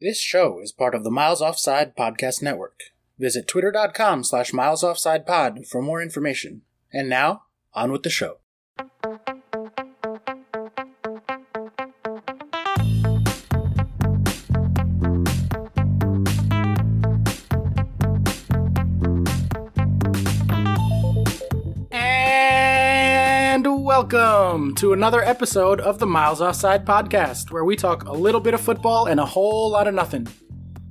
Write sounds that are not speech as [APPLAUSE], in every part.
This show is part of the Miles Offside Podcast Network. Visit twitter.com slash milesoffsidepod for more information. And now, on with the show. Welcome to another episode of the Miles Offside Podcast, where we talk a little bit of football and a whole lot of nothing.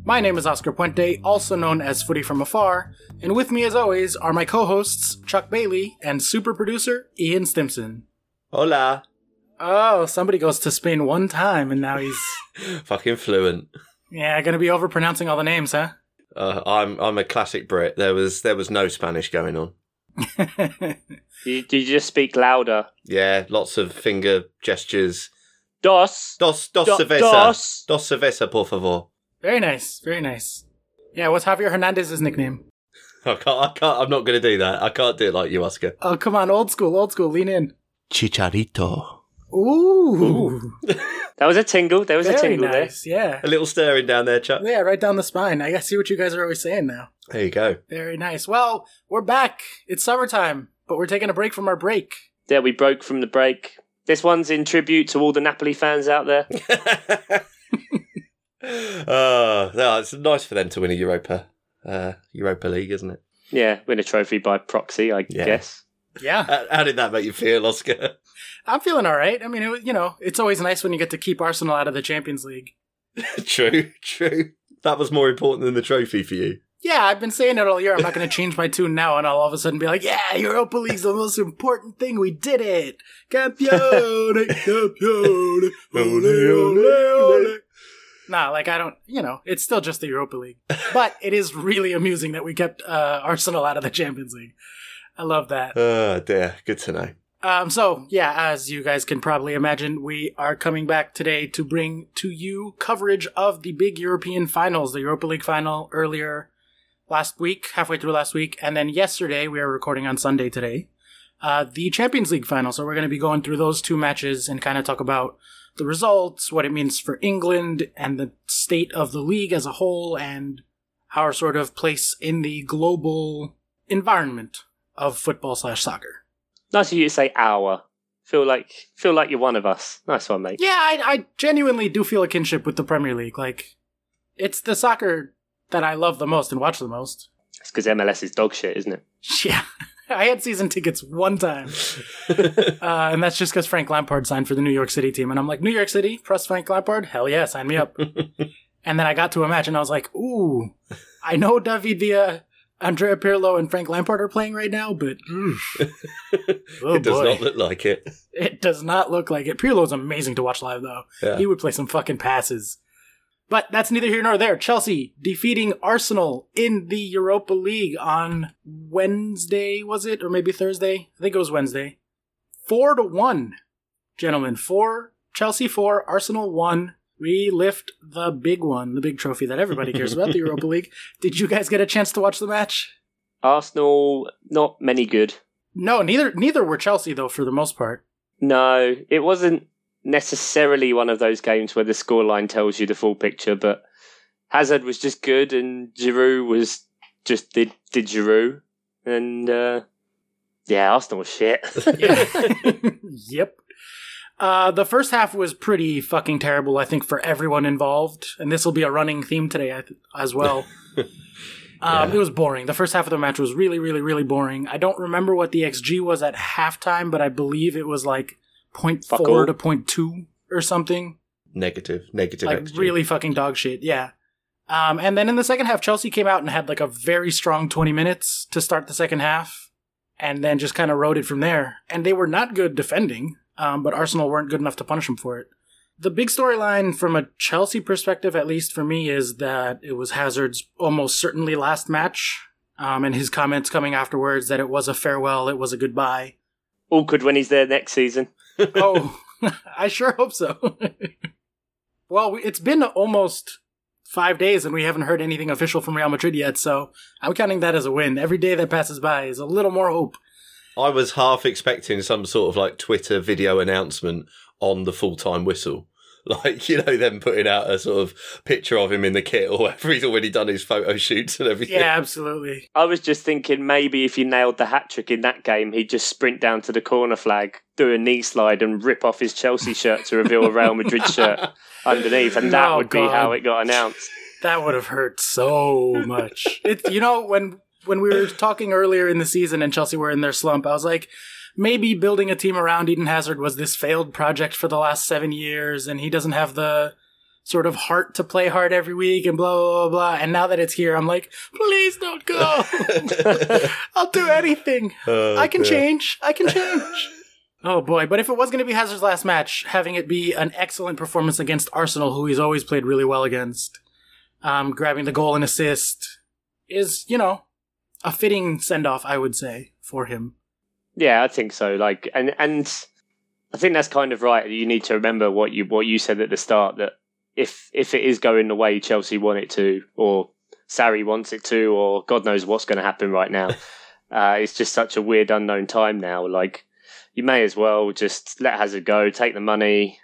My name is Oscar Puente, also known as Footy from Afar, and with me as always are my co-hosts Chuck Bailey and super producer Ian Stimson. Hola. Oh, somebody goes to Spain one time and now he's [LAUGHS] Fucking fluent. yeah, gonna be overpronouncing all the names, huh? Uh, I'm I'm a classic Brit. There was there was no Spanish going on. [LAUGHS] You, you just speak louder. Yeah, lots of finger gestures. Dos. Dos dos Do- cerveza. dos. Dos cerveza, por favor. very nice, very nice. Yeah, what's Javier Hernandez's nickname? I can't. I can't. I'm not going to do that. I can't do it like you, Oscar. Oh, come on, old school, old school, lean in. Chicharito. Ooh, [LAUGHS] That was a tingle. There was a tingle nice. Yeah, A little stirring down there, Chuck. yeah, right down the spine. I see what you guys are always saying now. There you go. Very nice. Well, we're back. It's summertime, but we're taking a break from our break. there. There, we broke from the break. This one's in tribute to all the Napoli fans out there. oh, [LAUGHS] no, it's nice for them to win a Europa, uh, Europa League, isn't it? Yeah, win a trophy by proxy, I Yeah. guess. Yeah, How, how did that make you feel, Oscar? I'm feeling all right. I mean, it, was- you know, it's always nice when you get to keep Arsenal out of the Champions League. [LAUGHS] true, true. That was more important than the trophy for you. Yeah, I've been saying it all year. I'm not going to change my tune now, and I'll all of a sudden be like, "Yeah, Europa League's the most important thing. We did it, campione, [LAUGHS] campione, ole, ole, ole." Nah, like I don't, you know, it's still just the Europa League, [LAUGHS] but it is really amusing that we kept uh, Arsenal out of the Champions League. I love that. Oh dear, good to know. Um, so yeah, as you guys can probably imagine, we are coming back today to bring to you coverage of the big European finals, the Europa League final earlier last week, halfway through last week, and then yesterday, we are recording on Sunday today, uh, the Champions League final. So we're going to be going through those two matches and kind of talk about the results, what it means for England, and the state of the league as a whole, and our sort of place in the global environment of football slash soccer. Nice of you to say our. Feel like feel like you're one of us. Nice one, mate. Yeah, I, I genuinely do feel a kinship with the Premier League. Like, it's the soccer that I love the most and watch the most. It's because MLS is dog shit, isn't it? [LAUGHS] Yeah. I had season tickets one time. [LAUGHS] uh, and that's just because Frank Lampard signed for the New York City team. And I'm like, New York City, press Frank Lampard? Hell yeah, sign me up. [LAUGHS] and then I got to a match and I was like, ooh, I know David Villa, Andrea Pirlo, and Frank Lampard are playing right now, but oof. Mm. [LAUGHS] oh it does boy. not look like it. It does not look like it. Pirlo's amazing to watch live, though. Yeah. He would play some fucking passes. But that's neither here nor there. Chelsea defeating Arsenal in the Europa League on Wednesday, was it? Or maybe Thursday? I think it was Wednesday. Four to one. Gentlemen, four, Chelsea four, Arsenal one. We lift the big one, the big trophy that everybody cares about, the [LAUGHS] Europa League. Did you guys get a chance to watch the match? Arsenal, not many good. No, neither neither were Chelsea though for the most part. No, it wasn't necessarily one of those games where the scoreline tells you the full picture, but Hazard was just good and Giroud was just did did Giroud. And uh yeah, Arsenal was shit. [LAUGHS] [LAUGHS] Yep. Uh, the first half was pretty fucking terrible, I think, for everyone involved, and this will be a running theme today as well. [LAUGHS] Um, It was boring. The first half of the match was really, really, really boring. I don't remember what the XG was at halftime, but I believe it was like Fuck 0.4 all. to 0.2 or something. Negative, negative. like XG. really fucking dog shit. Yeah. Um, and then in the second half, Chelsea came out and had like a very strong 20 minutes to start the second half, and then just kind of rode it from there. And they were not good defending, um, but Arsenal weren't good enough to punish him for it. The big storyline from a Chelsea perspective, at least for me, is that it was Hazard's almost certainly last match, um, and his comments coming afterwards that it was a farewell, it was a goodbye. Awkward when he's there next season. [LAUGHS] oh, [LAUGHS] I sure hope so. [LAUGHS] well, it's been almost five days and we haven't heard anything official from Real Madrid yet, so I'm counting that as a win. Every day that passes by is a little more hope. I was half expecting some sort of like Twitter video announcement on the full time whistle. [LAUGHS] Like, you know, them putting out a sort of picture of him in the kit or whatever. [LAUGHS] He's already done his photo shoots and everything. Yeah, absolutely. I was just thinking maybe if he nailed the hat trick in that game, he'd just sprint down to the corner flag, do a knee slide, and rip off his Chelsea shirt to reveal a Real Madrid [LAUGHS] shirt underneath, and that Oh, would be how it got announced. That would have hurt so much. It, you know, when when we were talking earlier in the season and Chelsea were in their slump, I was like, maybe building a team around Eden Hazard was this failed project for the last seven years, and he doesn't have the sort of heart to play hard every week and blah blah blah blah. And now that it's here, I'm like, please don't go. [LAUGHS] I'll do anything. Oh, I can change. I can change. oh boy! But if it was going to be Hazard's last match, having it be an excellent performance against Arsenal, who he's always played really well against, um, grabbing the goal and assist is, you know, a fitting send off, I would say, for him. Yeah, I think so. Like, and and I think that's kind of right. You need to remember what you what you said at the start that if if it is going the way Chelsea want it to, or Sarri wants it to, or God knows what's going to happen right now, [LAUGHS] uh, it's just such a weird unknown time now. Like, you may as well just let Hazard go, take the money,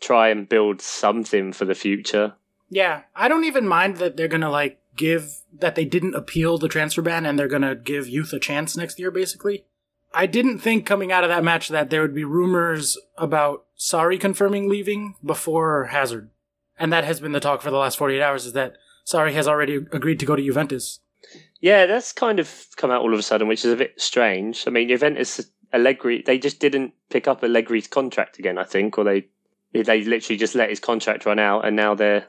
try and build something for the future. Yeah, I don't even mind that they're gonna like give that they didn't appeal the transfer ban and they're gonna give youth a chance next year. Basically, I didn't think coming out of that match that there would be rumors about Sarri confirming leaving before Hazard, and that has been the talk for the last forty eight hours. Is that Sarri has already agreed to go to Juventus. Yeah, that's kind of come out all of a sudden, which is a bit strange. I mean, Juventus Allegri, they just didn't pick up Allegri's contract again, I think, or they they literally just let his contract run out, and now they're,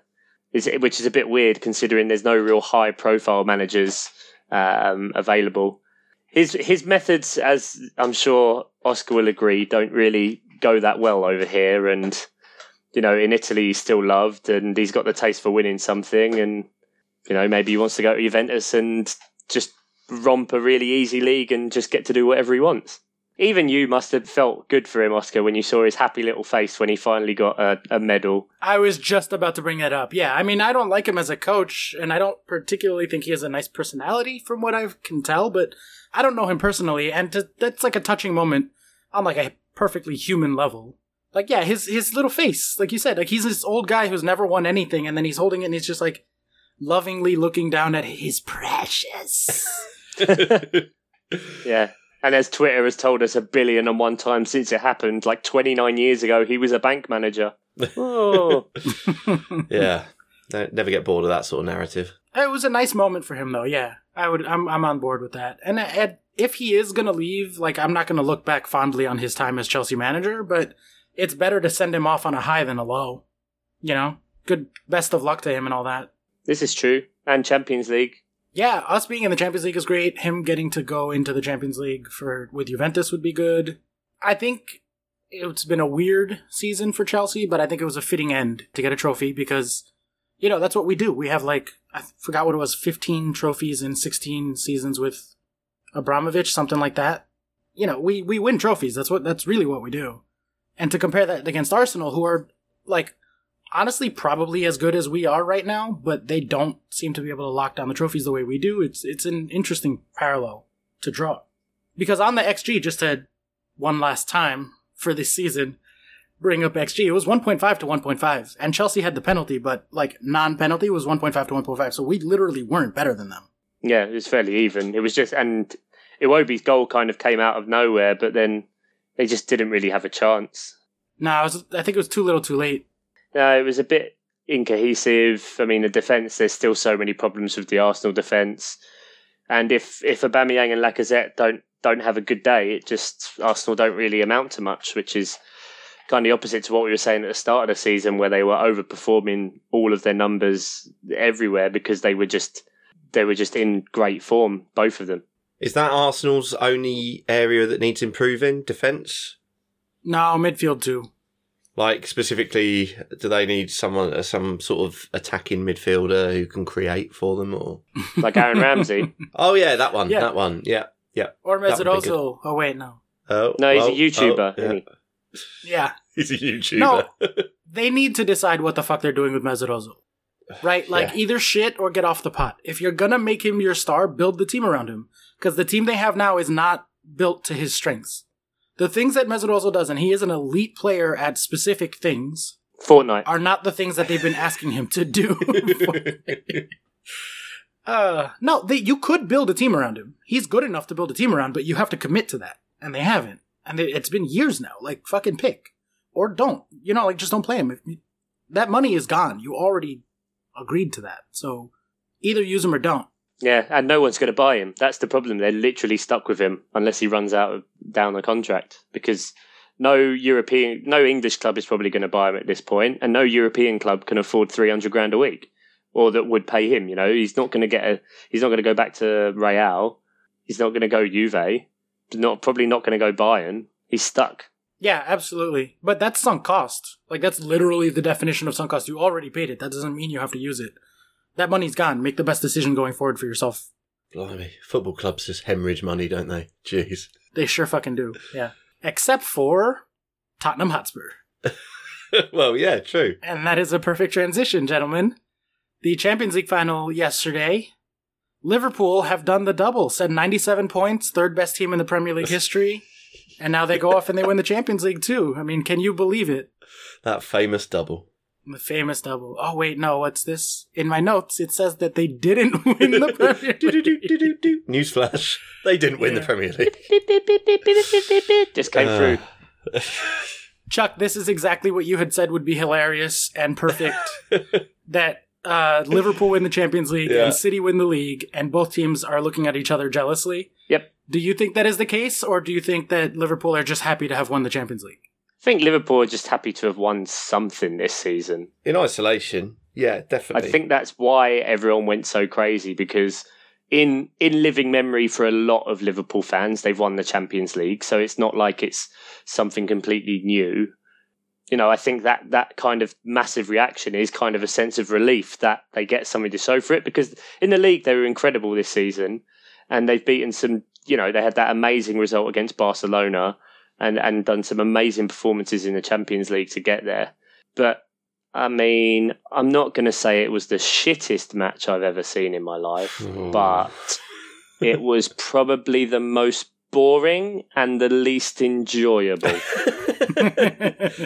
is which is a bit weird considering there's no real high profile managers um, available. His his methods, as I'm sure Oscar will agree, don't really go that well over here, and you know, in Italy he's still loved, and he's got the taste for winning something, and you know, maybe he wants to go to Juventus and just romp a really easy league and just get to do whatever he wants. Even you must have felt good for him, Oscar, when you saw his happy little face when he finally got a, a medal. I was just about to bring that up. Yeah, I mean, I don't like him as a coach, and I don't particularly think he has a nice personality, from what I can tell. But I don't know him personally, and to, that's like a touching moment on like a perfectly human level. Like, yeah, his his little face, like you said, like he's this old guy who's never won anything, and then he's holding it, and he's just like lovingly looking down at his precious. [LAUGHS] Yeah. And as Twitter has told us a billion and one times since it happened, like 29 years ago, he was a bank manager. [LAUGHS] Oh. [LAUGHS] yeah. No, never get bored of that sort of narrative. It was a nice moment for him, though. Yeah, I would. I'm I'm on board with that. And, uh, and if he is gonna leave, like I'm not gonna look back fondly on his time as Chelsea manager, but it's better to send him off on a high than a low. You know, good. Best of luck to him and all that. this is true. And Champions League. Yeah, us being in the Champions League is great. Him getting to go into the Champions League for with Juventus would be good. I think it's been a weird season for Chelsea, but I think it was a fitting end to get a trophy because you know that's what we do. We have like I forgot what it was, fifteen trophies in sixteen seasons with Abramovich, something like that. You know, we we win trophies. That's what that's really what we do. And to compare that against Arsenal, who are like honestly probably as good as we are right now, but they don't seem to be able to lock down the trophies the way we do. It's it's an interesting parallel to draw. Because on the XG, just to one last time for this season, bring up XG, it was 1.5 to 1.5. And Chelsea had the penalty, but like non penalty was 1.5 to 1.5. So we literally weren't better than them. Yeah, it was fairly even. It was just, and Iwobi's goal kind of came out of nowhere, but then they just didn't really have a chance. No, I, I think it was too little too late. No, it was a bit incohesive. I mean, the defence, there's still so many problems with the Arsenal defence. And if, if Aubameyang and Lacazette don't, don't have a good day, it just, Arsenal don't really amount to much, which is kind of the opposite to what we were saying at the start of the season, where they were overperforming all of their numbers everywhere because they were just, they were just in great form, both of them. Is that Arsenal's only area that needs improving? Defence? No, midfield too. Like specifically, do they need someone, uh, some sort of attacking midfielder who can create for them? Or [LAUGHS] Like Aaron Ramsey. oh yeah, that one, Yeah. that one, yeah, yeah. Or That would be Mesut Oh, wait, no. Oh No, he's oh, a YouTuber. oh, yeah. he? Yeah. [LAUGHS] He's a YouTuber. No. [LAUGHS] they need to decide what the fuck they're doing with Mesut Ozil. Right? Like, Yeah. either shit or get off the pot. If you're gonna make him your star, build the team around him. Because the team they have now is not built to his strengths. The things that Ozil does, and he is an elite player at specific things, Fortnite. are not the things that they've been asking him to do. [LAUGHS] [LAUGHS] uh, no, they, you could build a team around him. He's good enough to build a team around, but you have to commit to that, and they haven't. And they, it's been years now. Like fucking pick or don't. You know, like just don't play him. That money is gone. You already agreed to that, so either use him or don't. Yeah, and no one's going to buy him. That's the problem. They're literally stuck with him unless he runs out of, down the contract because no European, no English club is probably going to buy him at this point, and no European club can afford three hundred grand a week or that would pay him. You know, he's not going to get a. He's not going to go back to Real. He's not going to go Juve. Not probably not going to go Bayern. He's stuck. Yeah, absolutely. But that's sunk cost. Like that's literally the definition of sunk cost. You already paid it. That doesn't mean you have to use it. That money's gone. Make the best decision going forward for yourself. Blimey, football clubs just hemorrhage money, don't they? Jeez. They sure fucking do. Yeah. Except for Tottenham Hotspur. [LAUGHS] well, yeah, true. And that is a perfect transition, gentlemen. The Champions League final yesterday. Liverpool have done the double, said 97 points, third best team in the Premier League [LAUGHS] history. And now they go off and they win the Champions League too. I mean, can you believe it? That famous double. The famous double. Oh wait, no, what's this? In my notes, it says that they didn't [LAUGHS] win the [LAUGHS] Premier League. Newsflash. They didn't win the Premier League. Just came Uh, through. [LAUGHS] Chuck, this is exactly what you had said would be hilarious and perfect. that uh, Liverpool win the Champions League Yeah. and City win the league, and both teams are looking at each other jealously. Yep. Do you think that is the case, or do you think that Liverpool are just happy to have won the Champions League? I think Liverpool are just happy to have won something this season. In isolation, yeah, definitely. I think that's why everyone went so crazy because in in living memory for a lot of Liverpool fans, they've won the Champions League, so it's not like it's something completely new. You know, I think that that kind of massive reaction is kind of a sense of relief that they get something to show for it because in the league they were incredible this season and they've beaten some, you know, they had that amazing result against Barcelona and and done some amazing performances in the Champions League to get there. But I mean, I'm not going to say it was the shittest match I've ever seen in my life, Ooh. but it was probably the most boring and the least enjoyable. [LAUGHS] [LAUGHS]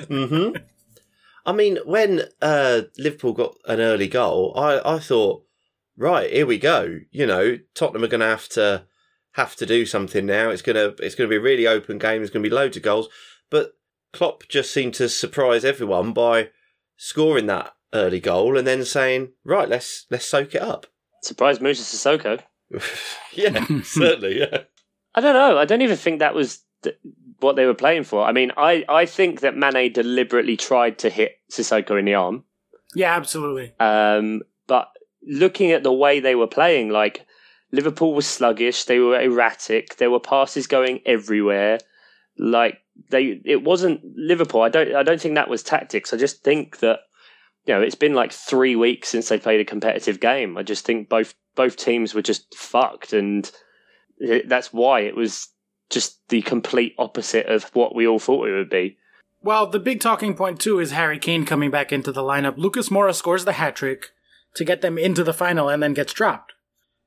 hmm I mean, when uh, Liverpool got an early goal, I, I thought, right, here we go. You know, Tottenham are going to have to have to do something now. It's gonna it's gonna be a really open game. There's going to be loads of goals. But Klopp just seemed to surprise everyone by scoring that early goal and then saying, right, let's let's soak it up. Surprised Musa Sissoko. [LAUGHS] [LAUGHS] yeah, certainly. Yeah. I don't know. I don't even think that was th- what they were playing for. I mean, I, I think that Mane deliberately tried to hit Sissoko in the arm. yeah, absolutely. Um, but looking at the way they were playing, like Liverpool was sluggish, they were erratic, there were passes going everywhere. Like they, it wasn't Liverpool. I don't, I don't think that was tactics. I just think that you know it's been like three weeks since they played a competitive game. I just think both both teams were just fucked, and it, that's why it was just the complete opposite of what we all thought it would be. Well, the big talking point too is Harry Kane coming back into the lineup. Lucas Moura scores the hat trick to get them into the final and then gets dropped.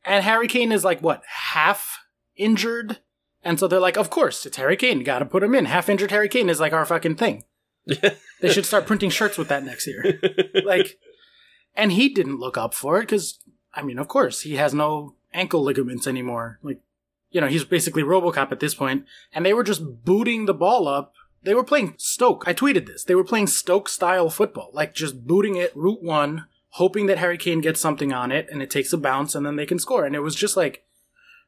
And Harry Kane is like what half injured, and so they're like, of course it's Harry Kane. Got to put him in. Half injured Harry Kane is like our fucking thing. [LAUGHS] They should start printing shirts with that next year. [LAUGHS] Like, and he didn't look up for it because, I mean, of course he has no ankle ligaments anymore. Like, you know, he's basically RoboCop at this point, and they were just booting the ball up they were playing Stoke. I tweeted this. They were playing Stoke style football, like just booting it route one, hoping that Harry Kane gets something on it and it takes a bounce and then they can score. And it was just like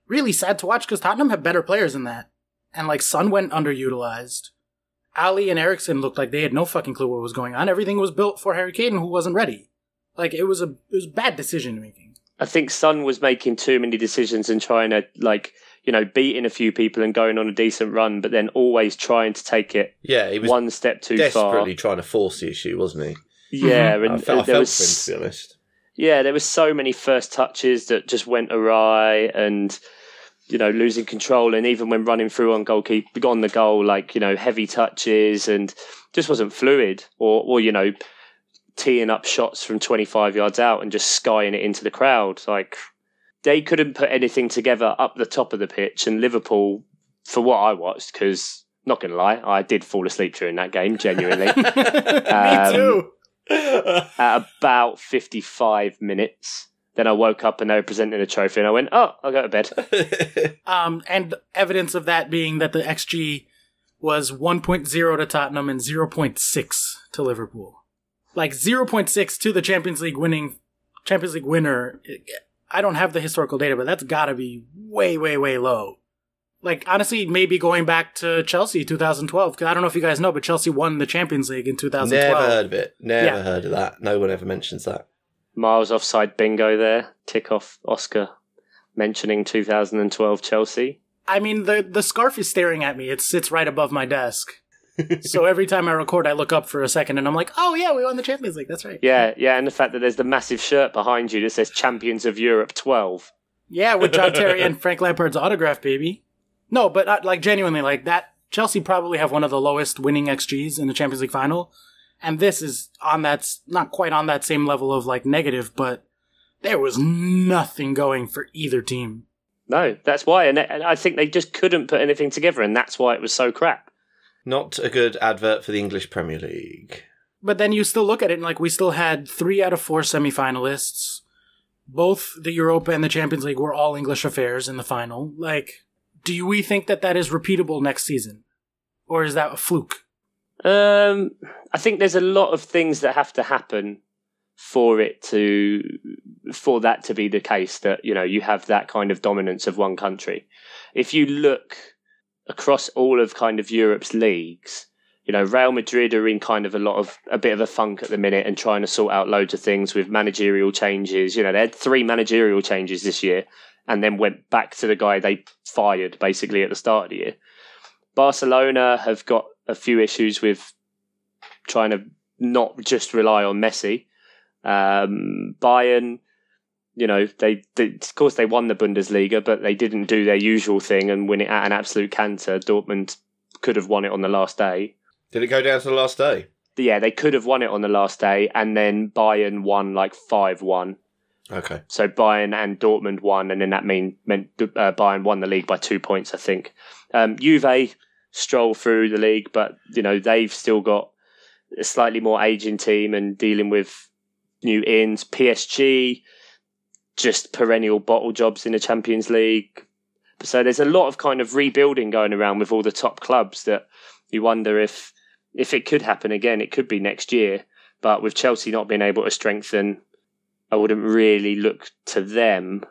really sad to watch because Tottenham have better players than that. And like Son went underutilized. Alli and Eriksen looked like they had no fucking clue what was going on. Everything was built for Harry Kane who wasn't ready. Like it was a it was bad decision making. I think Son was making too many decisions and trying to like you know beating a few people and going on a decent run, but then always trying to take it Yeah, he was one step too desperately far. Desperately trying to force the issue, wasn't he? Yeah, Mhm. and I, felt, I there felt was him, to be honest. yeah, there was so many first touches that just went awry, and you know losing control, and even when running through on goalkeeper on the goal, like you know heavy touches and just wasn't fluid, or or you know teeing up shots from twenty five yards out and just skying it into the crowd, like. They couldn't put anything together up the top of the pitch, and Liverpool, for what I watched, because Not gonna lie, I did fall asleep during that game. Genuinely, [LAUGHS] Me Um, too. At about fifty-five minutes. Then I woke up and they were presenting a trophy, and I went, "Oh, I'll go to bed." [LAUGHS] Um, and evidence of that being that the XG was 1.0 to Tottenham and 0.6 to Liverpool. Like 0.6 to the Champions League winning Champions League winner. I don't have the historical data, but that's got to be way, way, way low. Like honestly, maybe going back to Chelsea 2012. Because I don't know if you guys know, but Chelsea won the Champions League in 2012. Never heard of it. Never Yeah. heard of that. No one ever mentions that. Miles offside bingo there. Tick off Oscar mentioning 2012 Chelsea. I mean, the the scarf is staring at me. It sits right above my desk. [LAUGHS] so every time I record, I look up for a second, and I'm like, "Oh yeah, we won the Champions League. That's right." Yeah, yeah, and the fact that there's the massive shirt behind you that says Champions of Europe 12. Yeah, with John Terry and Frank Lampard's autograph, baby. No, but uh, like genuinely, like that. Chelsea probably have one of the lowest winning XGs in the Champions League final, and this is on that not quite on that same level of like negative, but there was nothing going for either team. No, that's why, and and I think they just couldn't put anything together, and that's why it was so crap. Not a good advert for the English Premier League. But then you still look at it and like we still had three out of four semifinalists. Both the Europa and the Champions League were all English affairs in the final. Like, do we think that that is repeatable next season, or is that a fluke? Um, I think there's a lot of things that have to happen for it to for that to be the case that you know you have that kind of dominance of one country. If you look across all of kind of Europe's leagues, you know Real Madrid are in kind of a lot of a bit of a funk at the minute and trying to sort out loads of things with managerial changes. You know they had three managerial changes this year and then went back to the guy they fired basically at the start of the year. Barcelona have got a few issues with trying to not just rely on Messi. Um, Bayern, you know, they, they of course they won the Bundesliga, but they didn't do their usual thing and win it at an absolute canter. Dortmund could have won it on the last day. Did it go down to the last day? Yeah, they could have won it on the last day, and then Bayern won like five one. Okay. So Bayern and Dortmund won, and then that mean meant uh, Bayern won the league by two points, I think. Um, Juve stroll through the league, but you know they've still got a slightly more aging team and dealing with new ins. PSG just perennial bottle jobs in the Champions League. So there's a lot of kind of rebuilding going around with all the top clubs that you wonder if if it could happen again. It could be next year, but with Chelsea not being able to strengthen I wouldn't really look to them.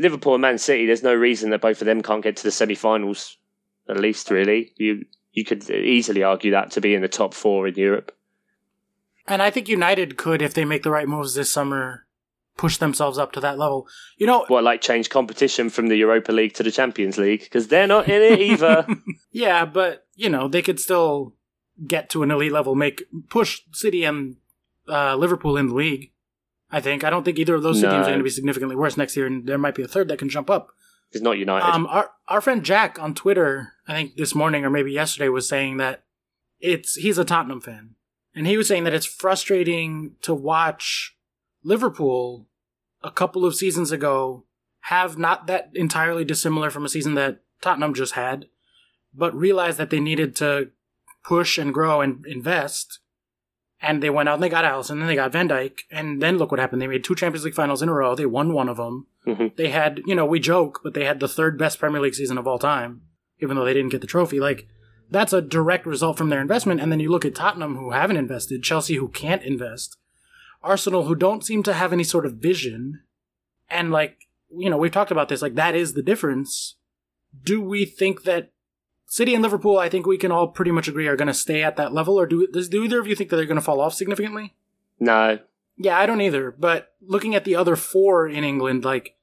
Liverpool and Man City, there's no reason that both of them can't get to the semi-finals. At least, really, you you could easily argue that to be in the top four in Europe. And I think United could, if they make the right moves this summer, push themselves up to that level. You know, What, like change competition from the Europa League to the Champions League because they're not in it either. [LAUGHS] [LAUGHS] yeah, but you know they could still get to an elite level, make push City and uh, Liverpool in the league. I think. I don't think either of those two No. teams are going to be significantly worse next year, and there might be a third that can jump up. it's not United. Um, our our friend Jack on Twitter, I think this morning or maybe yesterday, was saying that it's he's a Tottenham fan, and he was saying that it's frustrating to watch Liverpool a couple of seasons ago have not that entirely dissimilar from a season that Tottenham just had, but realize that they needed to push and grow and invest. And they went out and they got Alisson, and then they got Van Dijk, and then look what happened. They made two Champions League finals in a row. They won one of them. Mhm. They had, you know, we joke, but they had the third best Premier League season of all time, even though they didn't get the trophy. Like, that's a direct result from their investment. And then you look at Tottenham, who haven't invested, Chelsea, who can't invest, Arsenal, who don't seem to have any sort of vision. And, like, you know, we've talked about this, like, that is the difference. Do we think that City and Liverpool, I think we can all pretty much agree, are going to stay at that level? Or do, does, do either of you think that they're going to fall off significantly? no, Yeah, I don't either. But looking at the other four in England, like,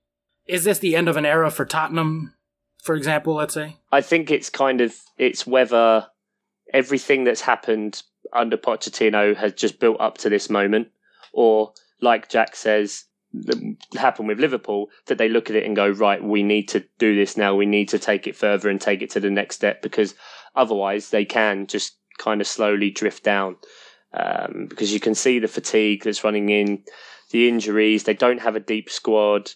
is this the end of an era for Tottenham, for example, let's say? I think it's kind of it's whether everything that's happened under Pochettino has just built up to this moment, or like Jack says, that happened with Liverpool, that they look at it and go, right, we need to do this now. We need to take it further and take it to the next step because otherwise they can just kind of slowly drift down. Um, because you can see the fatigue that's running in, the injuries. They don't have a deep squad.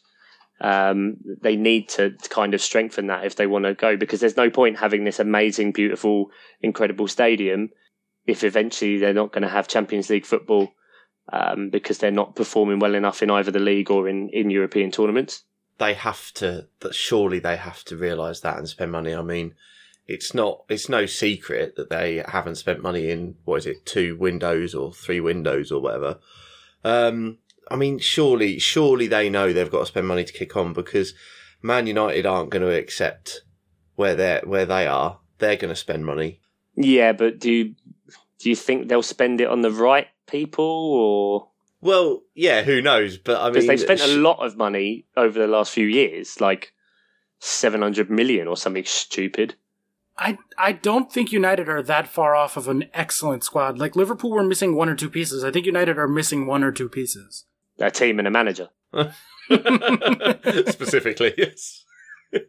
Um, they need to kind of strengthen that if they want to go because there's no point having this amazing, beautiful, incredible stadium if eventually they're not going to have Champions League football um, because they're not performing well enough in either the league or in, in European tournaments. They have to, that surely they have to realise that and spend money. I mean, it's not, it's no secret that they haven't spent money in, what is it, two windows or three windows or whatever. Um, I mean, surely, surely they know they've got to spend money to kick on because Man United aren't going to accept where they're, where they are. They're going to spend money. Yeah, but do you, do you think they'll spend it on the right people or? Well, yeah, who knows? But I mean, they've spent sh- a lot of money over the last few years, like seven hundred million or something stupid. I I don't think United are that far off of an excellent squad. Like Liverpool were missing one or two pieces. I think United are missing one or two pieces. A team and a manager. [LAUGHS] specifically, yes. [LAUGHS]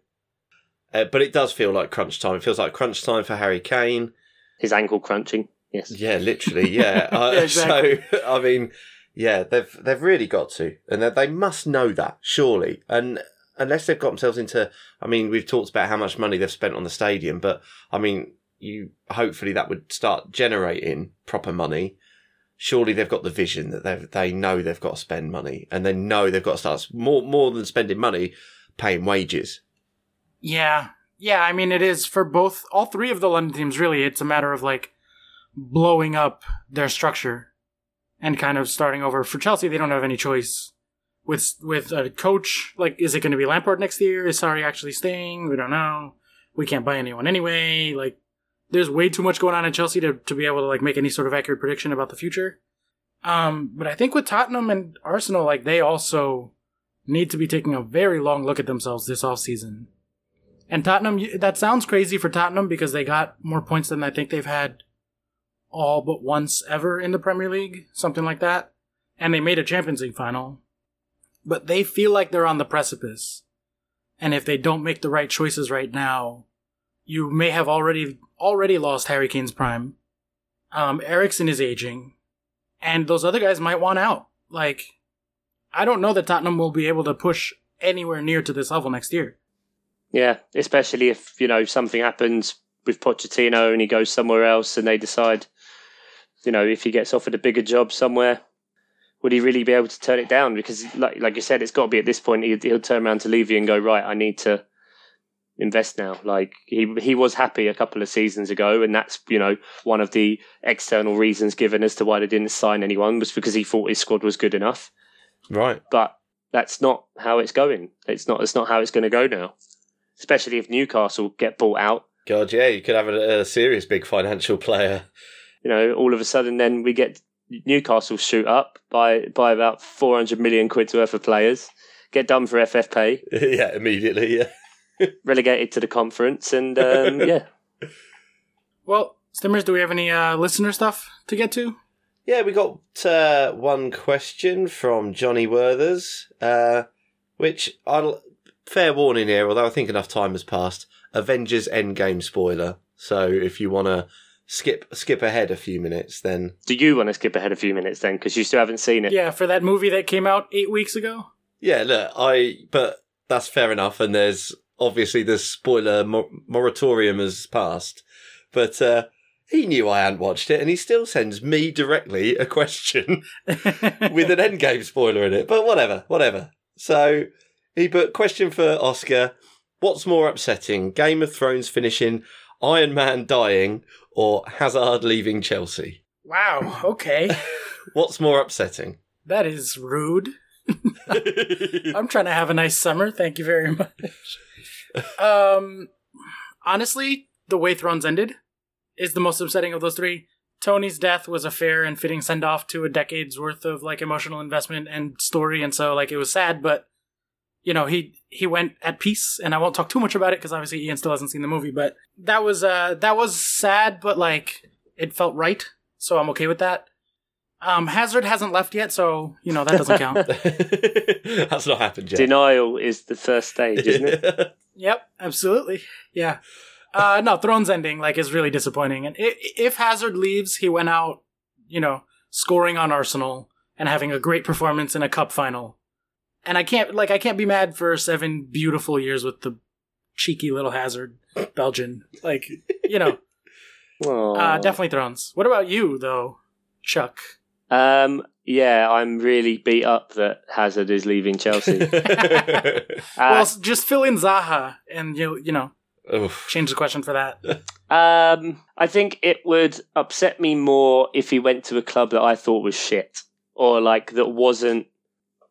Uh, but it does feel like crunch time. It feels like crunch time for Harry Kane. His ankle crunching. Yes. Yeah, literally. Yeah. [LAUGHS] Uh, Yeah, exactly. So [LAUGHS] I mean, yeah, they've they've really got to, and they, they must know that surely. And unless they've got themselves into, I mean, we've talked about how much money they've spent on the stadium, but I mean, you hopefully that would start generating proper money. Surely they've got the vision that they they know they've got to spend money, and they know they've got to start more more than spending money, paying wages. Yeah. Yeah, I mean it is for both all three of the London teams really. It's a matter of like blowing up their structure and kind of starting over. For Chelsea, they don't have any choice. With with a coach, like is it going to be Lampard next year? Is Sarri actually staying? We don't know. We can't buy anyone anyway. Like there's way too much going on at Chelsea to, to be able to like make any sort of accurate prediction about the future. Um, but I think with Tottenham and Arsenal, like they also need to be taking a very long look at themselves this offseason. And Tottenham, that sounds crazy for Tottenham because they got more points than I think they've had all but once ever in the Premier League, something like that. And they made a Champions League final. But they feel like they're on the precipice. And if they don't make the right choices right now, you may have already already lost Harry Kane's prime. Um, Eriksen is aging, and those other guys might want out. Like, I don't know that Tottenham will be able to push anywhere near to this level next year. Yeah, especially if you know something happens with Pochettino and he goes somewhere else, and they decide, you know, if he gets offered a bigger job somewhere, would he really be able to turn it down? Because, like like you said, it's got to be at this point he, he'll turn around to Levy and go, right, I need to invest now. Like he he was happy a couple of seasons ago, and that's you know one of the external reasons given as to why they didn't sign anyone was because he thought his squad was good enough. Right. But that's not how it's going. It's not. It's not how it's going to go now. Especially if Newcastle get bought out. God, yeah, you could have a, a serious big financial player. You know, all of a sudden, then we get Newcastle shoot up by by about four hundred million quid's worth of players. Get done for FFP, [LAUGHS] yeah, immediately. Yeah. [LAUGHS] relegated to the conference, and um, [LAUGHS] yeah, Well, Stimmers, do we have any uh, listener stuff to get to? Yeah, we got uh, one question from Johnny Werthers, uh, which I'll fair warning here. Although I think enough time has passed. Avengers Endgame spoiler. So if you want to skip skip ahead a few minutes, then do you want to skip ahead a few minutes then because you still haven't seen it? Yeah, for that movie that came out eight weeks ago. yeah, look, I but that's fair enough. And there's obviously the spoiler mor- moratorium has passed, but. uh he knew I hadn't watched it, and he still sends me directly a question [LAUGHS] with an endgame spoiler in it. But whatever, whatever. So he put question for Oscar: What's more upsetting, Game of Thrones finishing, Iron Man dying, or Hazard leaving Chelsea? wow. Okay, [LAUGHS] What's more upsetting? that is rude. [LAUGHS] I'm trying to have a nice summer. Thank you very much. Um, honestly, the way Thrones ended is the most upsetting of those three. Tony's death was a fair and fitting send off to a decade's worth of like emotional investment and story, and so like it was sad, but you know he he went at peace, and I won't talk too much about it because obviously Ian still hasn't seen the movie, but that was uh that was sad, but like it felt right, so I'm okay with that. Um, Hazard hasn't left yet, so you know that doesn't count. [LAUGHS] That's not happened yet. Denial is the first stage, isn't it? [LAUGHS] Yep, absolutely. Yeah. Uh, no, Thrones ending like is really disappointing. And i- if Hazard leaves, he went out, you know, scoring on Arsenal and having a great performance in a cup final. And I can't like I can't be mad for seven beautiful years with the cheeky little Hazard Belgian. Like you know, [LAUGHS] uh, definitely Thrones. What about you though, Chuck? Um, yeah, I'm really beat up that Hazard is leaving Chelsea. Uh, [LAUGHS] [LAUGHS] well, just fill in Zaha, and you you know Oof. change the question for that. Um, I think it would upset me more if he went to a club that I thought was shit, or like that wasn't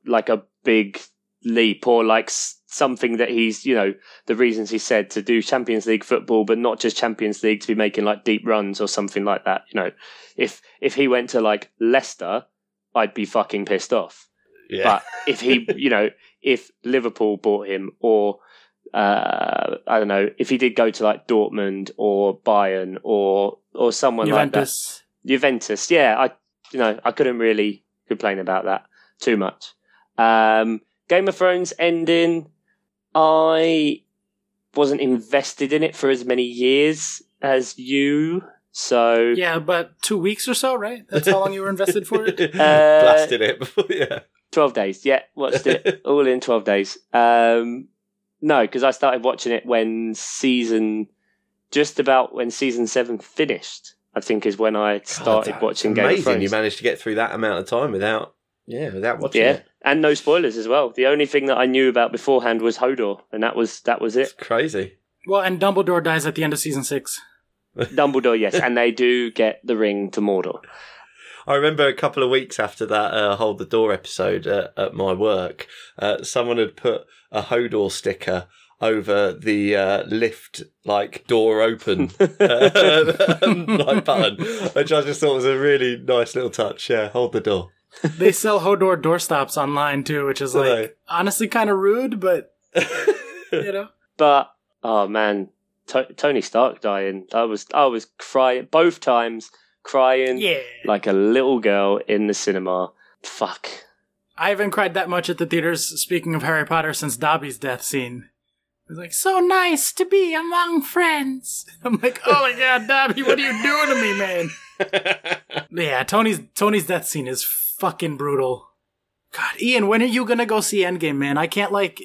like a big leap, or like something that he's, you know, the reasons he said to do Champions League football, but not just Champions League to be making like deep runs or something like that. You know, if if he went to like Leicester, I'd be fucking pissed off. Yeah. But if he, [LAUGHS] you know, if Liverpool bought him, or uh, I don't know, if he did go to like Dortmund or Bayern or or someone like that, Juventus. Juventus, yeah, I, you know, I couldn't really complain about that too much. Um, Game of Thrones ending, I wasn't invested in it for as many years as you, so Yeah, but two weeks or so, right? That's how long you were invested for it. Uh, [LAUGHS] [LAUGHS] Blasted it before, yeah. 12 days. Yeah, watched it [LAUGHS] all in 12 days. Um, no, because I started watching it when season, just about when season seven finished, I think is when I started God, watching it's Game of Amazing, Thrones. you managed to get through that amount of time without, yeah, without watching yeah, it. And no spoilers as well. The only thing that I knew about beforehand was Hodor, and that was that was It's it. crazy. Well, and Dumbledore dies at the end of season six. [LAUGHS] Dumbledore, yes, and they do get the ring to Mordor. I remember a couple of weeks after that uh, Hold the Door episode at, at my work, uh, someone had put a Hodor sticker over the uh, lift like door open [LAUGHS] uh, [LAUGHS] like button, which I just thought was a really nice little touch. Yeah, hold the door. They sell Hodor doorstops online too, which is like they? honestly kind of rude, but [LAUGHS] you know. But oh man, to- Tony Stark dying. I was I was crying both times, crying Yeah. like a little girl in the cinema. Fuck. I haven't cried that much at the theaters, speaking of Harry Potter, since Dobby's death scene. It was like, so nice to be among friends. [LAUGHS] I'm like, oh my god, Dobby, what are you doing to me, man? [LAUGHS] Yeah, Tony's Tony's death scene is fucking brutal. God, Ian, when are you gonna go see Endgame, man? I can't like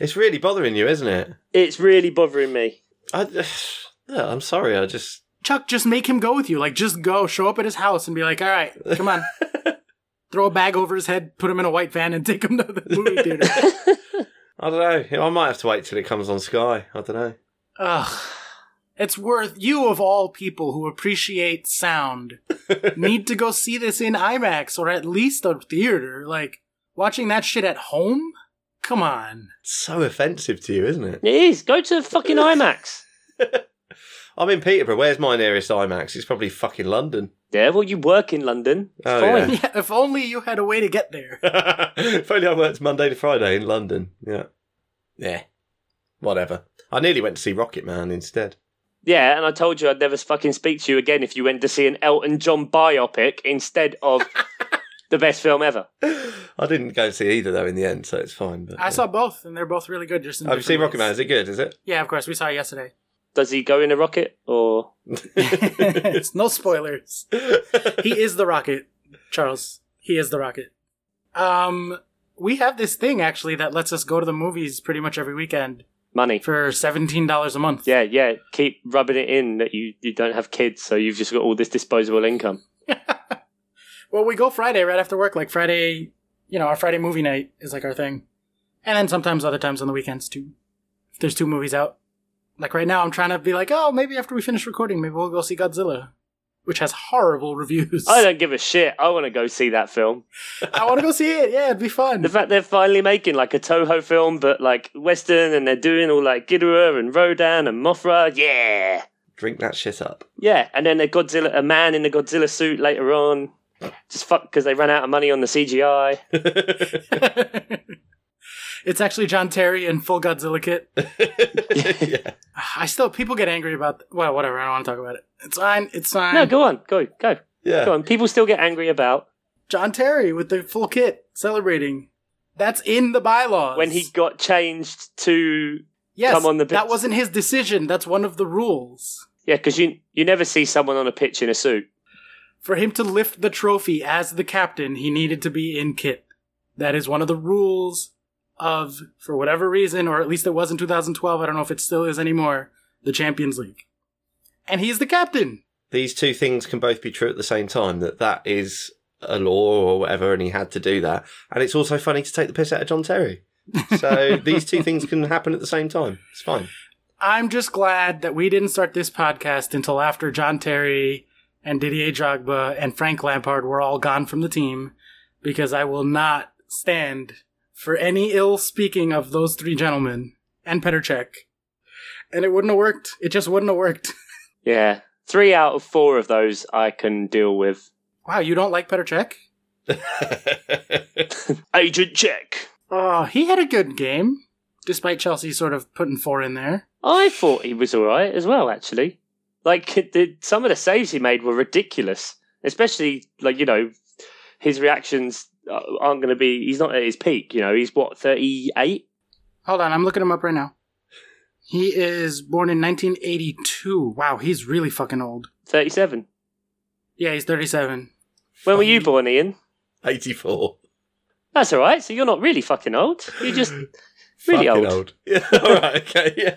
it's really bothering you, isn't it? It's really bothering me. I, [SIGHS] yeah, I'm sorry. I just Chuck, just make him go with you. Like, just go, show up at his house, and be like, all right, come on. [LAUGHS] Throw a bag over his head, put him in a white van, and take him to the movie theater. [LAUGHS] I don't know. I might have to wait till it comes on Sky. I don't know. Ugh. It's worth you of all people who appreciate sound [LAUGHS] need to go see this in IMAX or at least a theater. Like watching that shit at home? Come on. So offensive to you, isn't it? It is. Go to fucking IMAX. [LAUGHS] I'm in Peterborough. Where's my nearest IMAX? It's probably fucking London. Yeah, well, you work in London. It's Oh, fine. yeah. Yeah, [LAUGHS] if only you had a way to get there. if only I worked Monday to Friday in London. Yeah. Yeah. Whatever. I nearly went to see Rocket Man instead. Yeah, and I told you I'd never fucking speak to you again if you went to see an Elton John biopic instead of [LAUGHS] the best film ever. I didn't go see either though in the end, so it's fine. But I saw both, and they're both really good. Just in Have you seen different Rocket Man? Is it good? Is it? Yeah, of course. We saw it yesterday. Does he go in a rocket or? [LAUGHS] [LAUGHS] it's no spoilers. He is the rocket, Charles. He is the rocket. Um, we have this thing actually that lets us go to the movies pretty much every weekend Money. for seventeen dollars a month. Yeah, yeah. Keep rubbing it in that you, you don't have kids, so you've just got all this disposable income. [LAUGHS] Well, we go Friday right after work. Like Friday, you know, our Friday movie night is like our thing, and then sometimes other times on the weekends too. If there's two movies out, like right now, I'm trying to be like, oh, maybe after we finish recording, maybe we'll go see Godzilla, which has horrible reviews. I don't give a shit. I want to go see that film. [LAUGHS] I want to go see it. Yeah, it'd be fun. The fact they're finally making like a Toho film, but like Western, and they're doing all like Ghidorah and Rodan and Mothra. Yeah, Drink that shit up. yeah. And then a Godzilla, a man in the Godzilla suit later on. Just fuck because they ran out of money on the CGI. [LAUGHS] [LAUGHS] it's actually John Terry in full Godzilla kit. yeah. [LAUGHS] [SIGHS] I still people get angry about. Well, whatever. I don't want to talk about it. It's fine. It's fine. No, go on, go, go, Yeah. go on. People still get angry about John Terry with the full kit celebrating. That's in the bylaws. when he got changed to yes, come on the pitch. that wasn't his decision. That's one of the rules. yeah, because you you never see someone on a pitch in a suit. For him to lift the trophy as the captain, he needed to be in kit. That is one of the rules of, for whatever reason, or at least it was in 2012, I don't know if it still is anymore, the Champions League. And he's the captain. These two things can both be true at the same time. That that is a law or whatever, and he had to do that. And it's also funny to take the piss out of John Terry. So [LAUGHS] these two things can happen at the same time. It's fine. I'm just glad that we didn't start this podcast until after John Terry and Didier Drogba and Frank Lampard were all gone from the team, because I will not stand for any ill speaking of those three gentlemen and Petr Cech. And it wouldn't have worked. It just wouldn't have worked. [LAUGHS] Yeah, three out of four of those I can deal with. Wow, you don't like Petr Cech? [LAUGHS] Agent check. Oh, he had a good game, despite Chelsea sort of putting four in there. I thought he was all right as well, actually. Like [LAUGHS] the, some of the saves he made were ridiculous, especially like you know his reactions aren't going to be. He's not at his peak. You know, he's what thirty eight. Hold on, I'm looking him up right now. He is born in 1982. Wow, he's really fucking old. 37. Yeah, he's 37. When were you born, Ian? 84. That's all right. So you're not really fucking old. You're just [LAUGHS] really Fucking old. [LAUGHS] Yeah, all right, okay, yeah.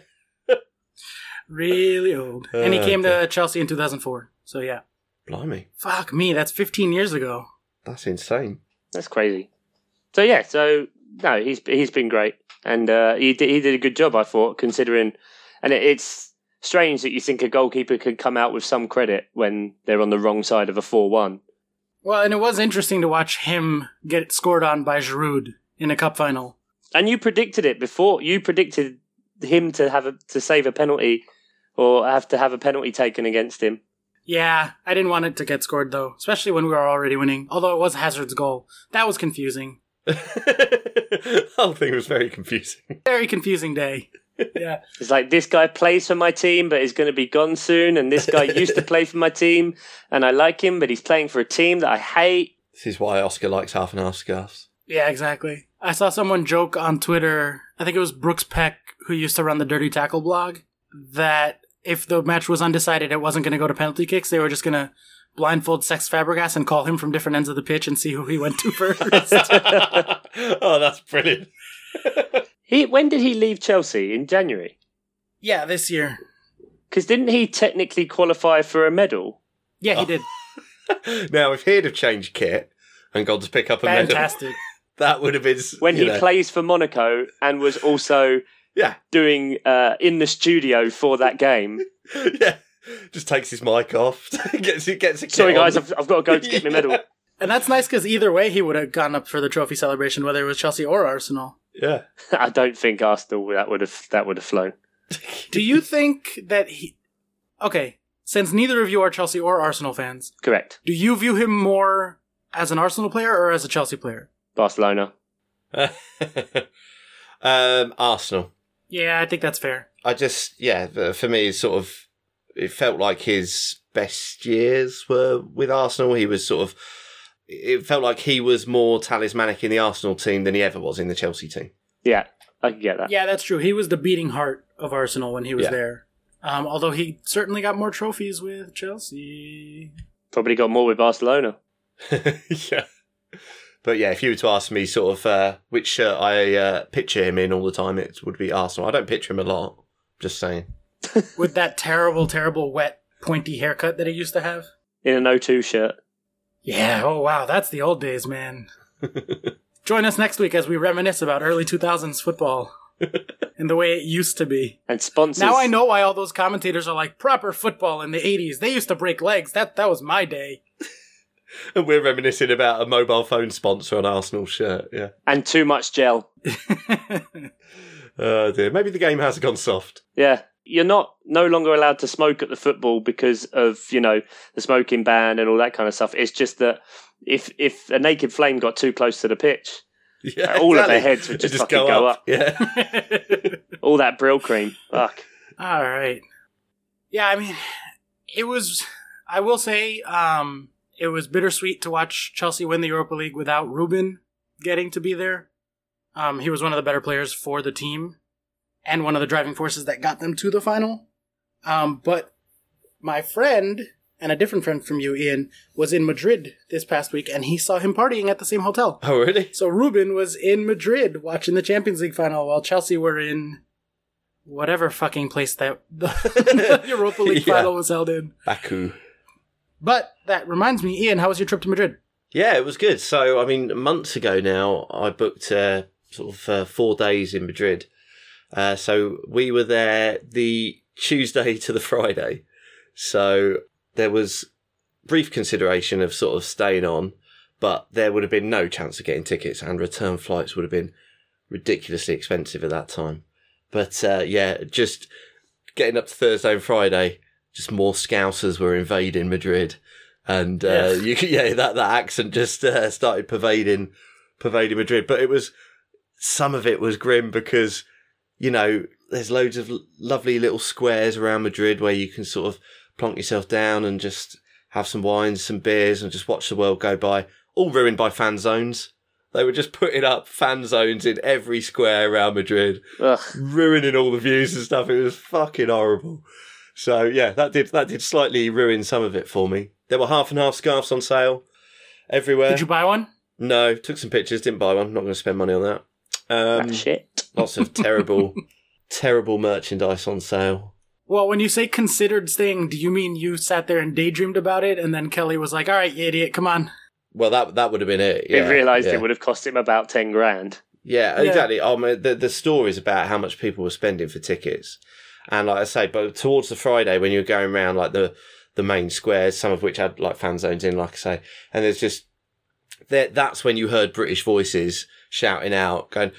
Really old. And he Uh, came to Chelsea in 2004. So yeah. Blimey, Fuck me, that's 15 years ago. that's insane. That's crazy. So yeah, so no, he's he's been great, and uh, he did, he did a good job, I thought, considering. And it, it's strange that you think a goalkeeper could come out with some credit when they're on the wrong side of a four-one. Well, and it was interesting to watch him get scored on by Giroud in a cup final. And you predicted it before. You predicted him to have a, to save a penalty or have to have a penalty taken against him. Yeah, I didn't want it to get scored though, especially when we were already winning. Although it was Hazard's goal. That was confusing. the [LAUGHS] whole thing was very confusing. Very confusing day. [LAUGHS] Yeah. It's like this guy plays for my team, but is going to be gone soon, and this guy used to play for my team, and I like him, but he's playing for a team that I hate. This is why Oscar likes half and half scarves. Yeah, exactly. I saw someone joke on Twitter, I think it was Brooks Peck, who used to run the Dirty Tackle blog, that if the match was undecided, it wasn't going to go to penalty kicks. They were just going to blindfold Cesc Fabregas and call him from different ends of the pitch and see who he went to [LAUGHS] first. oh, that's brilliant. [LAUGHS] He when did he leave Chelsea in January? yeah, this year. Because didn't he technically qualify for a medal? Yeah, he did. [LAUGHS] now, if he'd have changed kit and gone to pick up a medal, Fantastic. that would have been When he know, plays for Monaco and was also Yeah, doing uh, in the studio for that game. [LAUGHS] yeah. Just takes his mic off, [LAUGHS] gets it, gets it. Sorry, guys, I've, I've got to go to get my medal. [LAUGHS] And that's nice because either way, he would have gone up for the trophy celebration, whether it was Chelsea or Arsenal. Yeah. I don't think Arsenal that would have that would have flown. Do you think that he. Okay, since neither of you are Chelsea or Arsenal fans, Correct. do you view him more as an Arsenal player or as a Chelsea player? Barcelona. um, Arsenal. Yeah, I think that's fair. I just, yeah, for me, it's sort of, it felt like his best years were with Arsenal. He was sort of, it felt like he was more talismanic in the Arsenal team than he ever was in the Chelsea team. Yeah, I can get that. Yeah, that's true. He was the beating heart of Arsenal when he was Yeah. there. Um, although he certainly got more trophies with Chelsea. Probably got more with Barcelona. [LAUGHS] yeah. But yeah, if you were to ask me sort of uh, which shirt I uh, picture him in all the time, it would be Arsenal. I don't picture him a lot. Just saying. [LAUGHS] with that terrible, terrible, wet, pointy haircut that he used to have. In an O2 shirt. Yeah, oh wow, that's the old days, man. [LAUGHS] Join us next week as we reminisce about early 2000s football [LAUGHS] and the way it used to be. And sponsors. Now I know why all those commentators are like proper football in the 80s. They used to break legs. That that was my day. And [LAUGHS] we're reminiscing about a mobile phone sponsor on Arsenal shirt. Yeah. And too much gel. [LAUGHS] Oh dear. Maybe the game has gone soft. Yeah. You're not no longer allowed to smoke at the football because of, you know, the smoking ban and all that kind of stuff. It's just that if if a naked flame got too close to the pitch, [LAUGHS] Yeah, All of their heads would It'd just fucking go up. Yeah. all that Brylcreem. Fuck. All right. Yeah, I mean, it was. I will say, um, it was bittersweet to watch Chelsea win the Europa League without Ruben getting to be there. Um, he was one of the better players for the team, and one of the driving forces that got them to the final. Um, but my friend and a different friend from you, Ian, was in Madrid this past week, and he saw him partying at the same hotel. Oh, really? So Ruben was in Madrid watching the Champions League final, while Chelsea were in whatever fucking place that the [LAUGHS] Europa League [LAUGHS] Yeah. final was held in. Baku. But that reminds me, Ian, how was your trip to Madrid? Yeah, it was good. So, I mean, months ago now, I booked uh, sort of uh, four days in Madrid. Uh, so we were there the Tuesday [LAUGHS] to the Friday. So there was brief consideration of sort of staying on, but there would have been no chance of getting tickets, and return flights would have been ridiculously expensive at that time. But uh, yeah, just getting up to Thursday and Friday, just more Scousers were invading Madrid, and uh, Yeah. you [LAUGHS] yeah, that that accent just uh, started pervading pervading Madrid. But it was some of it was grim because you know there's loads of lovely little squares around Madrid where you can sort of plonk yourself down and just have some wines, some beers, and just watch the world go by. All ruined by fan zones. They were just putting up fan zones in every square around Madrid Ugh. ruining all the views and stuff. It was fucking horrible. So yeah, that did that did slightly ruin some of it for me. There were half and half scarves on sale everywhere. Did you buy one? no, took some pictures, didn't buy one. Not going to spend money on that. Um, Ah, shit. lots of terrible, [LAUGHS] terrible merchandise on sale. Well, when you say considered staying, do you mean you sat there and daydreamed about it, and then Kelly was like, "All right, you idiot, come on." Well, that that would have been it. He realised yeah. it would have cost him about 10 grand. Yeah, Yeah. exactly. Oh, my, the the stories about how much people were spending for tickets, and like I say, but towards the Friday when you were going around like the the main squares, some of which had like fan zones in, like I say, and there's just that that's when you heard British voices shouting out, going,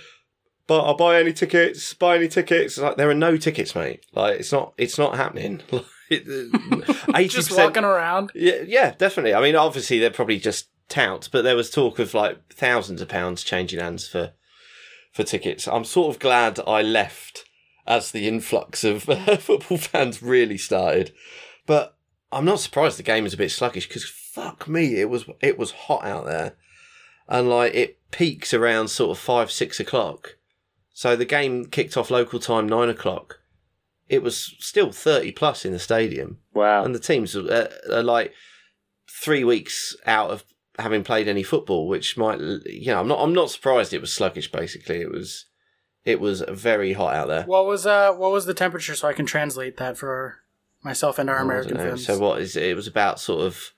"But I'll buy any tickets, buy any tickets." It's like there are no tickets, mate. Like it's not it's not happening. [LAUGHS] Uh, [LAUGHS] eighty Just walking around. yeah, yeah, definitely. I mean, obviously they're probably just touts, but there was talk of like thousands of pounds changing hands for for tickets. I'm sort of glad I left as the influx of [LAUGHS] uh, football fans really started, but I'm not surprised the game was a bit sluggish because fuck me, it was it was hot out there, and like it peaks around sort of five six o'clock. So the game kicked off local time nine o'clock. It was still thirty plus in the stadium Wow. and the teams are, are like three weeks out of having played any football, which might, you know, I'm not, I'm not surprised it was sluggish. Basically, it was, it was very hot out there. What was uh what was the temperature so I can translate that for myself and our I American know. friends? So what is it? It was about sort of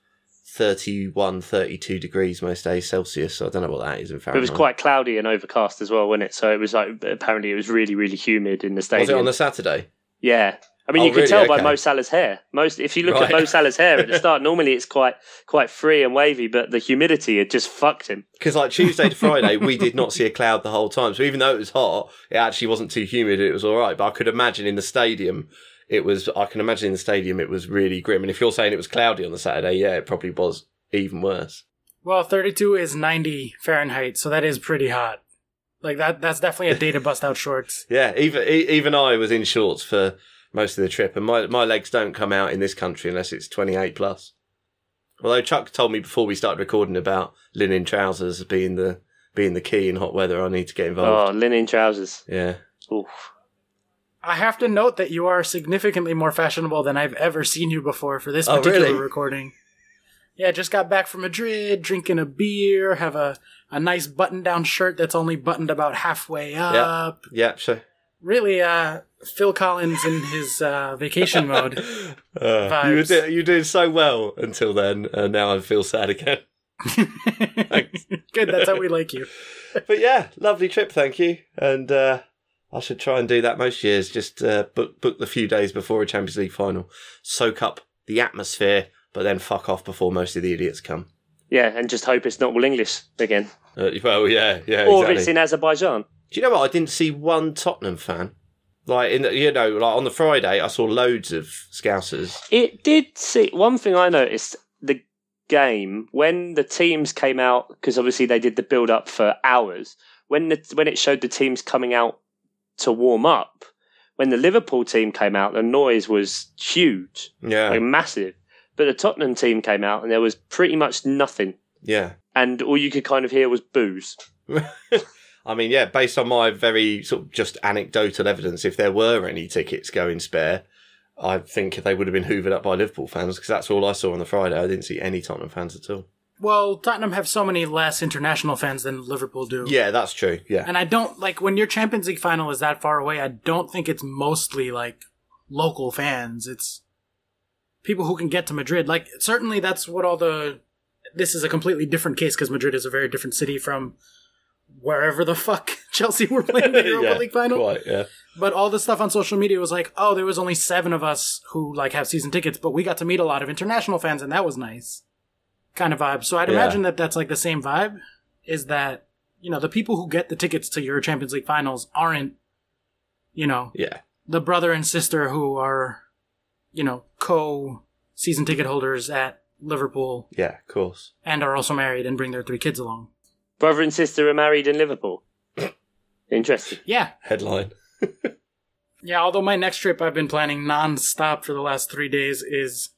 31, 32 degrees most days Celsius. So I don't know what that is in Fahrenheit. It was quite cloudy and overcast as well, wasn't it? So it was like apparently it was really, really humid in the stadium. Was it on the Saturday? Yeah. I mean, Oh, you can really? tell by Okay. Mo Salah's hair. Most, if you look at Right. Mo Salah's hair at the [LAUGHS] start, normally it's quite quite free and wavy, but the humidity had just fucked him. Because like Tuesday to [LAUGHS] Friday, we did not see a cloud the whole time. So even though it was hot, it actually wasn't too humid. It was all right. But I could imagine in the stadium, it was. I can imagine in the stadium, it was really grim. And if you're saying it was cloudy on the Saturday, yeah, it probably was even worse. well, 32 is 90 Fahrenheit, so that is pretty hot. Like that that's definitely a day to bust out shorts. [LAUGHS] Yeah, even e- even I was in shorts for most of the trip, and my my legs don't come out in this country unless it's 28 plus. Although Chuck told me before we started recording about linen trousers being the being the key in hot weather, I need to get involved. Oh, linen trousers. Yeah. Oof. I have to note that you are significantly more fashionable than I've ever seen you before for this Oh, particular really? recording. Yeah, just got back from Madrid, drinking a beer, have a, a nice button down shirt that's only buttoned about halfway up. Yeah, sure. Really, uh, Phil Collins in his uh, vacation mode. [LAUGHS] Uh, you, were Vibes. do- you doing so well until then, and now I feel sad again. [LAUGHS] Good, that's how we like you. [LAUGHS] But yeah, lovely trip, thank you. And uh, I should try and do that most years. Just uh, book book the few days before a Champions League final, soak up the atmosphere, but then fuck off before most of the idiots come. Yeah, and just hope it's not all English again, Uh, well, yeah, yeah, or if exactly. it's in Azerbaijan. Do you know what? I didn't see one Tottenham fan. Like in the, you know, like on the Friday, I saw loads of Scousers. It did see one thing I noticed the game when the teams came out because obviously they did the build up for hours. When the when it showed the teams coming out to warm up, when the Liverpool team came out, the noise was huge, Yeah, like massive. But the Tottenham team came out and there was pretty much nothing, yeah. and all you could kind of hear was booze. [LAUGHS] I mean, yeah, based on my very sort of just anecdotal evidence, if there were any tickets going spare, I think they would have been hoovered up by Liverpool fans because that's all I saw on the Friday. I didn't see any Tottenham fans at all. Well, Tottenham have so many less international fans than Liverpool do. Yeah, that's true. Yeah. And I don't like when your Champions League final is that far away. I don't think it's mostly like local fans. It's people who can get to Madrid. Like certainly that's what all the. This is a completely different case because Madrid is a very different city from wherever the fuck [LAUGHS] Chelsea were playing the [LAUGHS] Europa yeah, League final. Quite, yeah. But all the stuff on social media was like, oh, there was only seven of us who like have season tickets, but we got to meet a lot of international fans, and that was nice, kind of vibe. So I'd Yeah. imagine that that's like the same vibe. Is that you know the people who get the tickets to your Champions League finals aren't, you know, Yeah. the brother and sister who are, you know, co season ticket holders at Liverpool Yeah, of course. and are also married and bring their three kids along. Brother and sister are married in Liverpool. [COUGHS] Interesting. Yeah, Headline. [LAUGHS] Yeah, although my next trip I've been planning non-stop for the last three days is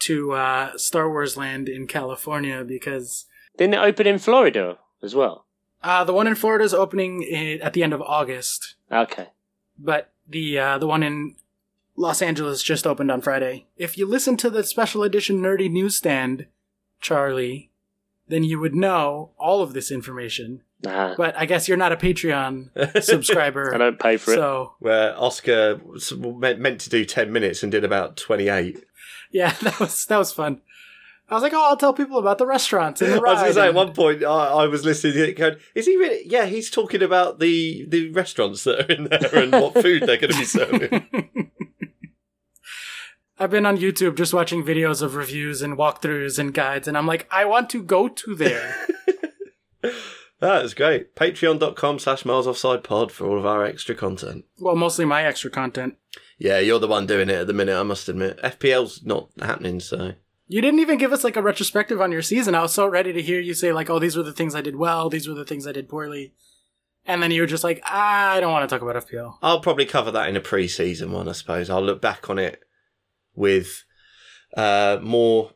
to uh, Star Wars Land in California because Didn't it open in Florida as well? uh, the one in Florida is opening i- at the end of August, Okay. but the uh, the one in Los Angeles just opened on Friday. If you listen to the special edition Nerdy Newsstand, Charlie, then you would know all of this information. Nah, But I guess you're not a Patreon [LAUGHS] subscriber, I don't pay for it. so Where Oscar meant, meant to do 10 minutes and did about 28. yeah, [LAUGHS] that was that was fun. I was like, oh, I'll tell people about the restaurants and the [LAUGHS] I was going ride to say, at one point, I, I was listening to it going, is he really? Yeah, he's talking about the, the restaurants that are in there and what food they're going to be serving. I've been on YouTube just watching videos of reviews and walkthroughs and guides, and I'm like, I want to go to there. [LAUGHS] That is great. Patreon.com slash miles offside pod for all of our extra content. well, mostly my extra content. Yeah, you're the one doing it at the minute, I must admit. FPL's not happening, so. You didn't even give us like a retrospective on your season. I was so ready to hear you say like, "Oh, these were the things I did well. These were the things I did poorly," and then you were just like, "I don't want to talk about FPL." I'll probably cover that in a pre season one, I suppose. I'll look back on it with uh, more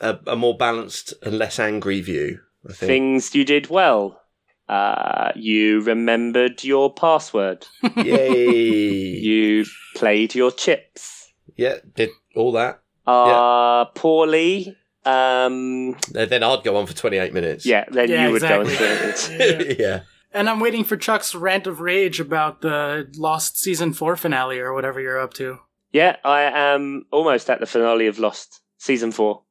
a, a more balanced and less angry view, I think. Things you did well. Uh, you remembered your password. [LAUGHS] Yay! You played your chips. yeah, did all that. Uh, poorly. Um, Then I'd go on for 28 minutes. yeah, then Yeah, you would exactly. go into it. yeah. And I'm waiting for Chuck's rant of rage about the Lost season four finale or whatever you're up to. Yeah, I am almost at the finale of Lost season four.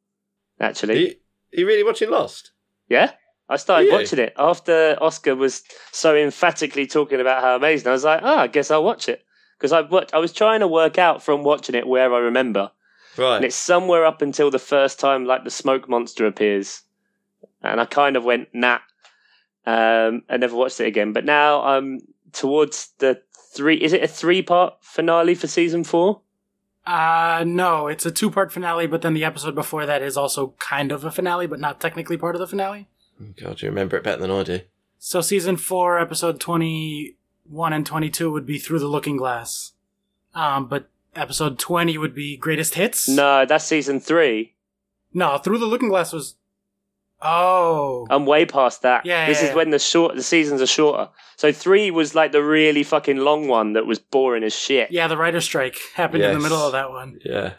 Are Actually, you, are you really watching Lost? yeah, I started watching it after Oscar was so emphatically talking about how amazing. I was like, oh, I guess I'll watch it because I I was trying to work out from watching it where I remember, Right. and it's somewhere up until the first time like the smoke monster appears, and I kind of went nah, um, I never watched it again. But now I'm towards the three. Is it a three part finale for season four? Uh, no, it's a two part finale, but then the episode before that is also kind of a finale, but not technically part of the finale. God, you remember it better than I do. So season four, episode 21 and 22 would be Through the Looking Glass. Um, but episode 20 would be Greatest Hits? No, that's season three. No, Through the Looking Glass was. Oh. I'm way past that. Yeah, this yeah, is yeah. when the short the seasons are shorter. So three was like the really fucking long one that was boring as shit. Yeah, the writer's strike happened in the middle of that one. Yeah.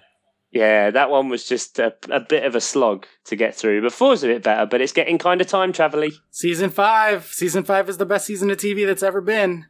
Yeah, that one was just a, a bit of a slog to get through. Before's a bit better, but it's getting kind of time travel Season five. Season five is the best season of TV that's ever been.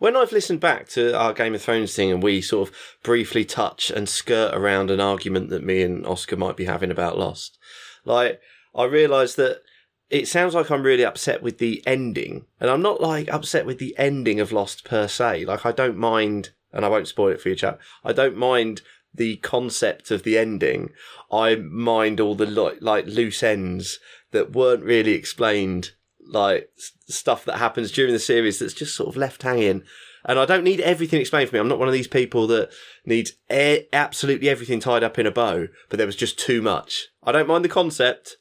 When I've listened back to our Game of Thrones thing and we sort of briefly touch and skirt around an argument that me and Oscar might be having about Lost, like, I realise that it sounds like I'm really upset with the ending. And I'm not like upset with the ending of Lost per se. Like, I don't mind, and I won't spoil it for you, chap, I don't mind the concept of the ending. I mind all the lo- like loose ends that weren't really explained like s- stuff that happens during the series that's just sort of left hanging. And I don't need everything explained for me. I'm not one of these people that needs absolutely everything tied up in a bow, but there was just too much. I don't mind the concept,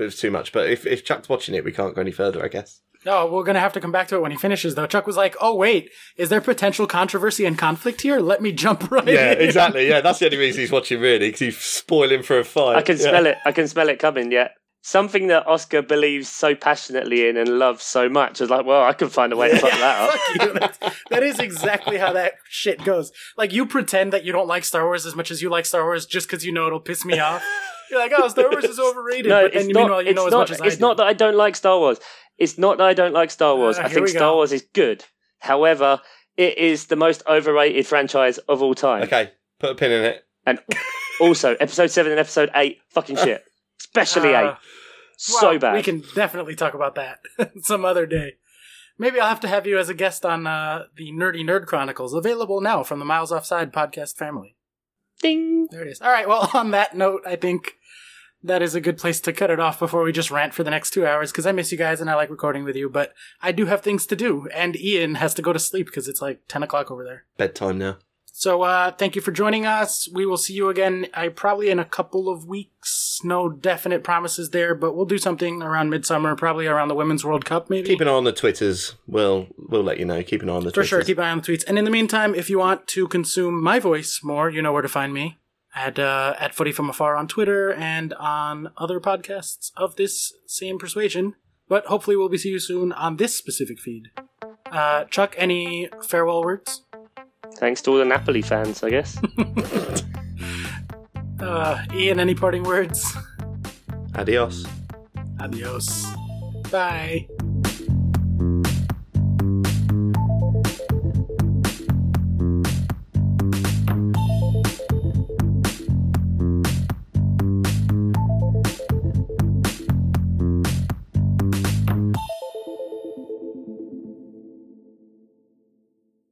it was too much. But if, if Chuck's watching it, we can't go any further, I guess. No, we're gonna have to come back to it when he finishes, though. Chuck was like, "Oh wait, is there potential controversy and conflict here? Let me jump right Yeah, in." exactly. Yeah, that's the only reason he's [LAUGHS] watching, really, because he's spoiling for a fight. I can Yeah. smell it. I can smell it coming. Yeah. something that Oscar believes so passionately in and loves so much. I was like, well, I can find a way to fuck that up. Fuck you. That's, that is exactly how that shit goes. Like you pretend that you don't like Star Wars as much as you like Star Wars just because you know it'll piss me off. You're like, oh, Star Wars is overrated. [LAUGHS] No, but it's then not. meanwhile, you it's know as not, much as I it's do. not that I don't like Star Wars. It's not that I don't like Star Wars. Uh, I think Star. Wars is good. However, it is the most overrated franchise of all time. Okay, put a pin in it. And also, episode seven and episode eight, fucking shit. Especially Uh, eight. So well, bad. We can definitely talk about that [LAUGHS] some other day. Maybe I'll have to have you as a guest on uh, the Nerdy Nerd Chronicles, available now from the Miles Offside podcast family. Ding. There it is. All right. Well, [LAUGHS] on that note, I think that is a good place to cut it off before we just rant for the next two hours because I miss you guys and I like recording with you, but I do have things to do, and Ian has to go to sleep because it's like 10 o'clock over there. Bedtime now. So, uh, thank you for joining us. We will see you again, I probably in a couple of weeks. No definite promises there, but we'll do something around midsummer, probably around the Women's World Cup, maybe. Keep an eye on the Twitters. We'll we'll let you know. Keep an eye on the For Twitters. sure, keep an eye on the tweets. And in the meantime, if you want to consume my voice more, you know where to find me at uh, at Footy from Afar on Twitter and on other podcasts of this same persuasion. But hopefully, we'll be see you soon on this specific feed. Uh, Chuck, any farewell words? Thanks to all the Napoli fans, I guess. [LAUGHS] Uh, Ian, any parting words? Adios. Adios. Bye.